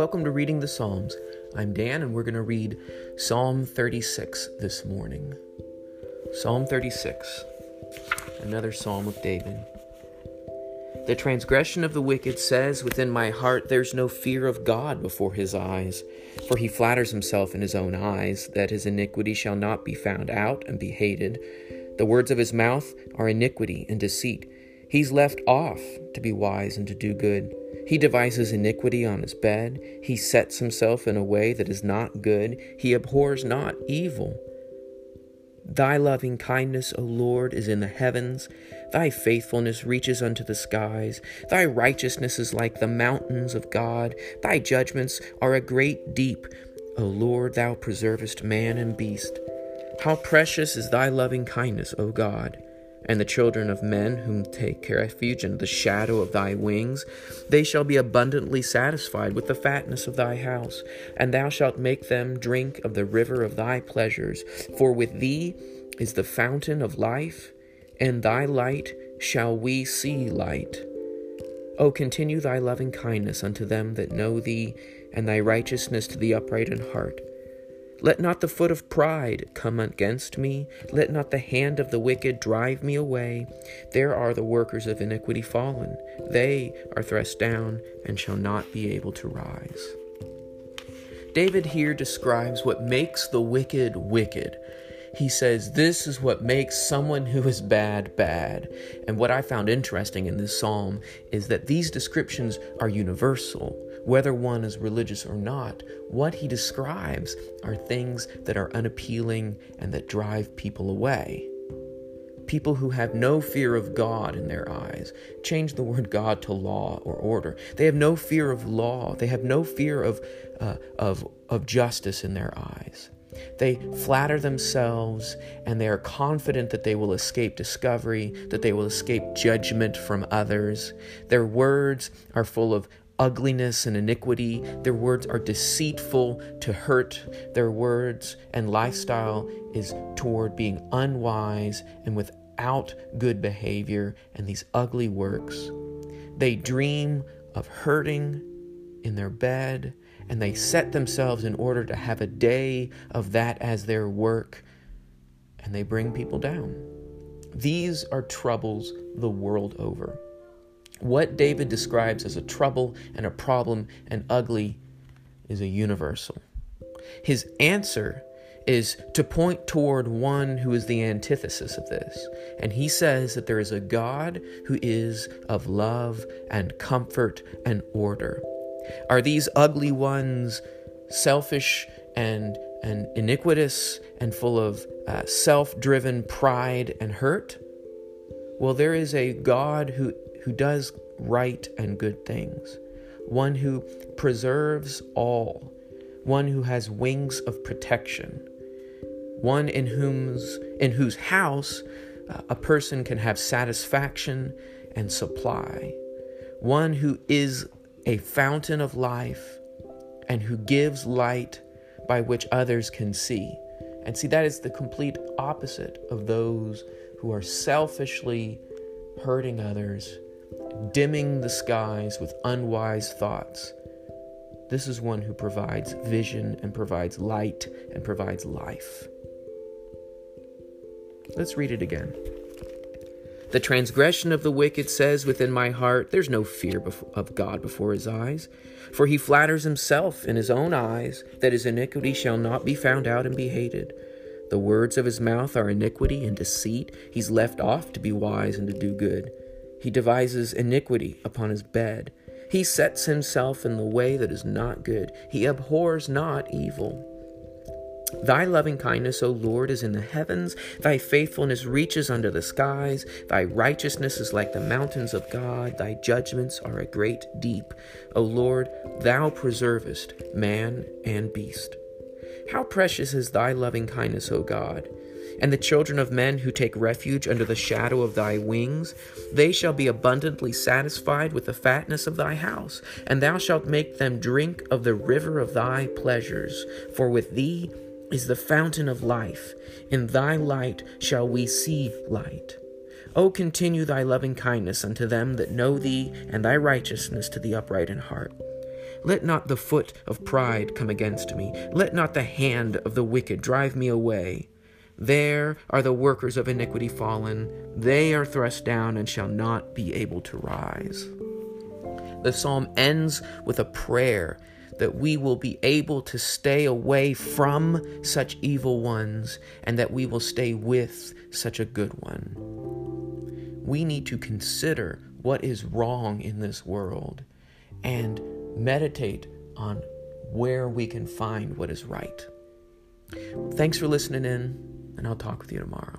Welcome to Reading the Psalms. I'm Dan, and we're going to read Psalm 36 this morning. Psalm 36, another psalm of David. The transgression of the wicked says within my heart, There's no fear of God before his eyes. For he flatters himself in his own eyes that his iniquity shall not be found out and be hated. The words of his mouth are iniquity and deceit. He's left off to be wise and to do good. He devises iniquity on his bed. He sets himself in a way that is not good. He abhors not evil. Thy loving kindness, O Lord, is in the heavens. Thy faithfulness reaches unto the skies. Thy righteousness is like the mountains of God. Thy judgments are a great deep. O Lord, thou preservest man and beast. How precious is thy loving kindness, O God! And the children of men whom take refuge in the shadow of thy wings, they shall be abundantly satisfied with the fatness of thy house, and thou shalt make them drink of the river of thy pleasures. For with thee is the fountain of life, and thy light shall we see light. O continue thy loving kindness unto them that know thee, and thy righteousness to the upright in heart. Let not the foot of pride come against me. Let not the hand of the wicked drive me away. There are the workers of iniquity fallen. They are thrust down and shall not be able to rise. David here describes what makes the wicked wicked. He says, This is what makes someone who is bad bad. And what I found interesting in this psalm is that these descriptions are universal. Whether one is religious or not, what he describes are things that are unappealing and that drive people away. People who have no fear of God in their eyes. Change the word God to law or order. They have no fear of law. They have no fear of, uh, of, of justice in their eyes. They flatter themselves and they are confident that they will escape discovery, that they will escape judgment from others. Their words are full of ugliness and iniquity. Their words are deceitful to hurt. Their words and lifestyle is toward being unwise and without good behavior and these ugly works. They dream of hurting in their bed and they set themselves in order to have a day of that as their work and they bring people down. These are troubles the world over. What David describes as a trouble and a problem and ugly is a universal. His answer is to point toward one who is the antithesis of this. And he says that there is a God who is of love and comfort and order. Are these ugly ones selfish and, and iniquitous and full of uh, self driven pride and hurt? Well, there is a God who who does right and good things, one who preserves all, one who has wings of protection, one in whom's in whose house uh, a person can have satisfaction and supply, one who is a fountain of life and who gives light by which others can see. And see, that is the complete opposite of those who are selfishly hurting others dimming the skies with unwise thoughts. This is one who provides vision and provides light and provides life. Let's read it again. The transgression of the wicked says within my heart, There's no fear of God before his eyes. For he flatters himself in his own eyes that his iniquity shall not be found out and be hated. The words of his mouth are iniquity and deceit. He's left off to be wise and to do good. He devises iniquity upon his bed. He sets himself in the way that is not good. He abhors not evil. Thy loving kindness, O Lord, is in the heavens. Thy faithfulness reaches under the skies. Thy righteousness is like the mountains of God. Thy judgments are a great deep. O Lord, thou preservest man and beast. How precious is thy loving kindness, O God! And the children of men who take refuge under the shadow of thy wings, they shall be abundantly satisfied with the fatness of thy house, and thou shalt make them drink of the river of thy pleasures. For with thee is the fountain of life. In thy light shall we see light. O continue thy loving kindness unto them that know thee, and thy righteousness to the upright in heart. Let not the foot of pride come against me. Let not the hand of the wicked drive me away. There are the workers of iniquity fallen. They are thrust down and shall not be able to rise. The psalm ends with a prayer that we will be able to stay away from such evil ones and that we will stay with such a good one. We need to consider what is wrong in this world and meditate on where we can find what is right. Thanks for listening in, and I'll talk with you tomorrow.